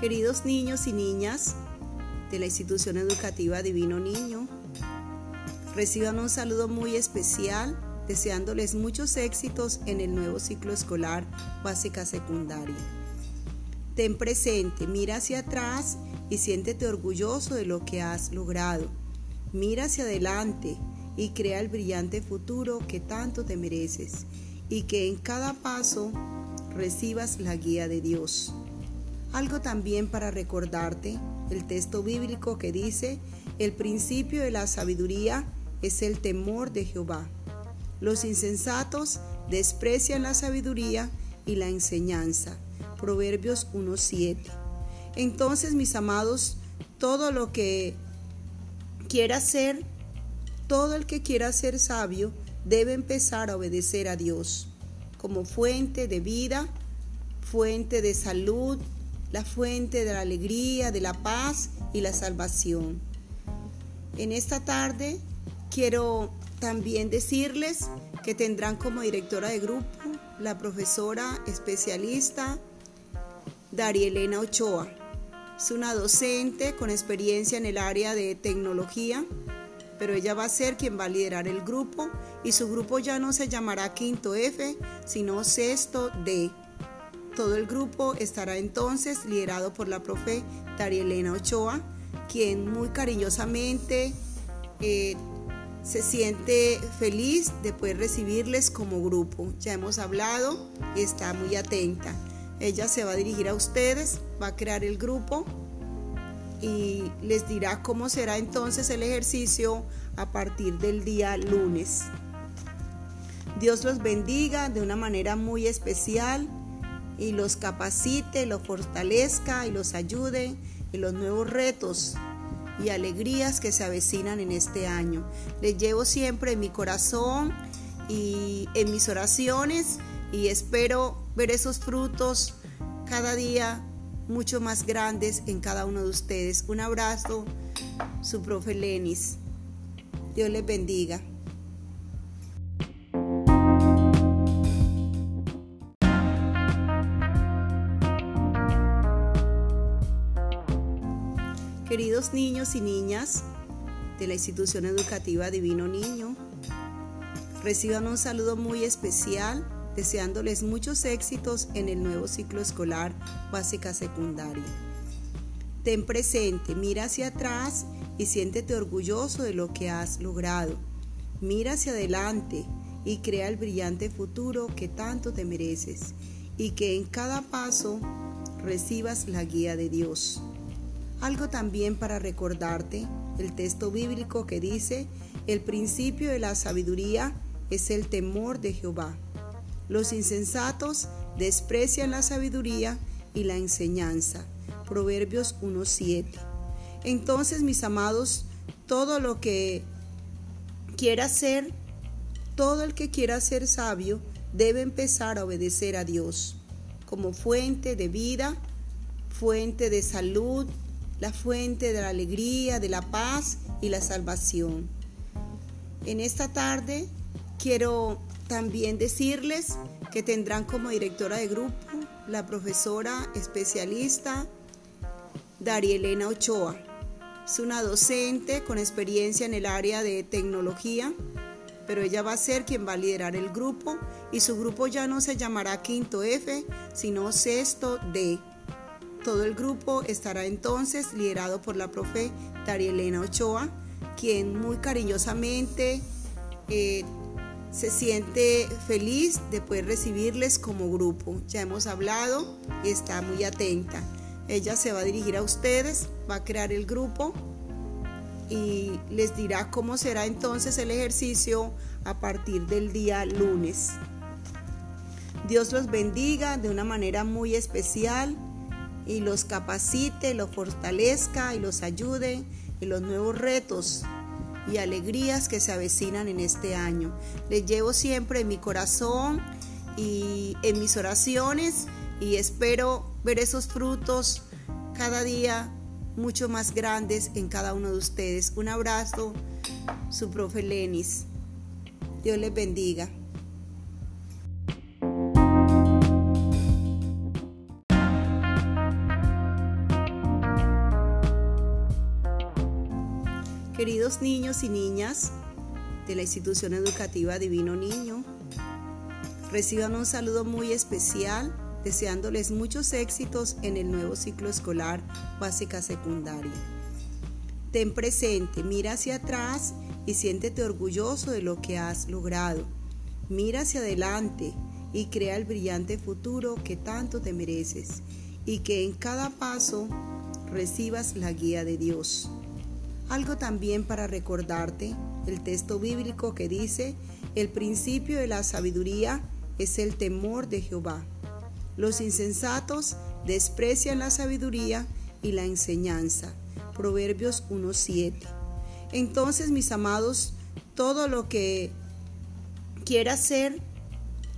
Queridos niños y niñas de la institución educativa Divino Niño, reciban un saludo muy especial deseándoles muchos éxitos en el nuevo ciclo escolar básica secundaria. Ten presente, mira hacia atrás y siéntete orgulloso de lo que has logrado. Mira hacia adelante y crea el brillante futuro que tanto te mereces y que en cada paso recibas la guía de Dios. Algo también para recordarte, el texto bíblico que dice, el principio de la sabiduría es el temor de Jehová. Los insensatos desprecian la sabiduría y la enseñanza. Proverbios 1.7. Entonces, mis amados, todo lo que quiera ser, todo el que quiera ser sabio, debe empezar a obedecer a Dios como fuente de vida, fuente de salud, la fuente de la alegría, de la paz y la salvación. En esta tarde quiero también decirles que tendrán como directora de grupo la profesora especialista Darielena Ochoa. Es una docente con experiencia en el área de tecnología, pero ella va a ser quien va a liderar el grupo y su grupo ya no se llamará Quinto F, sino Sexto D. Todo el grupo estará entonces liderado por la profe Elena Ochoa, quien muy cariñosamente eh, se siente feliz de poder recibirles como grupo. Ya hemos hablado y está muy atenta. Ella se va a dirigir a ustedes, va a crear el grupo y les dirá cómo será entonces el ejercicio a partir del día lunes. Dios los bendiga de una manera muy especial y los capacite, los fortalezca y los ayude en los nuevos retos y alegrías que se avecinan en este año. Les llevo siempre en mi corazón y en mis oraciones y espero ver esos frutos cada día mucho más grandes en cada uno de ustedes. Un abrazo, su profe Lenis. Dios les bendiga. Queridos niños y niñas de la institución educativa Divino Niño, reciban un saludo muy especial deseándoles muchos éxitos en el nuevo ciclo escolar básica secundaria. Ten presente, mira hacia atrás y siéntete orgulloso de lo que has logrado. Mira hacia adelante y crea el brillante futuro que tanto te mereces y que en cada paso recibas la guía de Dios. Algo también para recordarte, el texto bíblico que dice, el principio de la sabiduría es el temor de Jehová. Los insensatos desprecian la sabiduría y la enseñanza. Proverbios 1.7. Entonces, mis amados, todo lo que quiera ser, todo el que quiera ser sabio, debe empezar a obedecer a Dios como fuente de vida, fuente de salud, la fuente de la alegría, de la paz y la salvación. En esta tarde quiero también decirles que tendrán como directora de grupo la profesora especialista Darielena Ochoa. Es una docente con experiencia en el área de tecnología, pero ella va a ser quien va a liderar el grupo y su grupo ya no se llamará Quinto F, sino Sexto D. Todo el grupo estará entonces liderado por la profe Elena Ochoa, quien muy cariñosamente eh, se siente feliz de poder recibirles como grupo. Ya hemos hablado y está muy atenta. Ella se va a dirigir a ustedes, va a crear el grupo y les dirá cómo será entonces el ejercicio a partir del día lunes. Dios los bendiga de una manera muy especial y los capacite, los fortalezca y los ayude en los nuevos retos y alegrías que se avecinan en este año. Les llevo siempre en mi corazón y en mis oraciones y espero ver esos frutos cada día mucho más grandes en cada uno de ustedes. Un abrazo, su profe Lenis. Dios les bendiga. Queridos niños y niñas de la institución educativa Divino Niño, reciban un saludo muy especial deseándoles muchos éxitos en el nuevo ciclo escolar básica secundaria. Ten presente, mira hacia atrás y siéntete orgulloso de lo que has logrado. Mira hacia adelante y crea el brillante futuro que tanto te mereces y que en cada paso recibas la guía de Dios. Algo también para recordarte, el texto bíblico que dice, el principio de la sabiduría es el temor de Jehová. Los insensatos desprecian la sabiduría y la enseñanza. Proverbios 1.7. Entonces, mis amados, todo lo que quiera ser,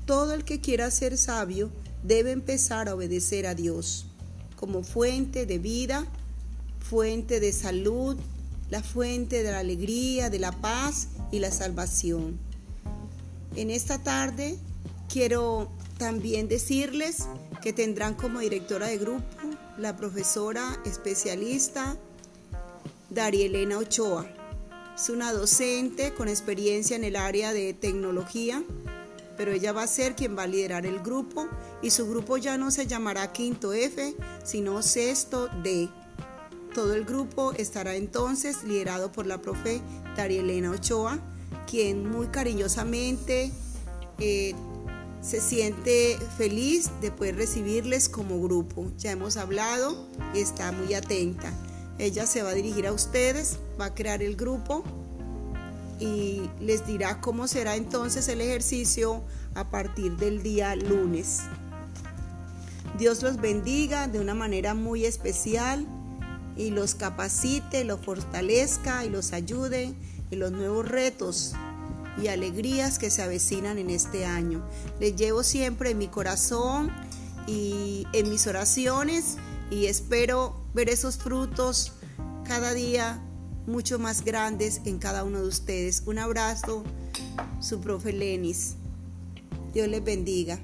todo el que quiera ser sabio, debe empezar a obedecer a Dios como fuente de vida, fuente de salud, la fuente de la alegría, de la paz y la salvación. En esta tarde quiero también decirles que tendrán como directora de grupo la profesora especialista Darielena Ochoa. Es una docente con experiencia en el área de tecnología, pero ella va a ser quien va a liderar el grupo y su grupo ya no se llamará Quinto F, sino Sexto D. Todo el grupo estará entonces liderado por la profe Darielena Ochoa, quien muy cariñosamente eh, se siente feliz de poder recibirles como grupo. Ya hemos hablado y está muy atenta. Ella se va a dirigir a ustedes, va a crear el grupo y les dirá cómo será entonces el ejercicio a partir del día lunes. Dios los bendiga de una manera muy especial y los capacite, los fortalezca y los ayude en los nuevos retos y alegrías que se avecinan en este año. Les llevo siempre en mi corazón y en mis oraciones y espero ver esos frutos cada día mucho más grandes en cada uno de ustedes. Un abrazo, su profe Lenis. Dios les bendiga.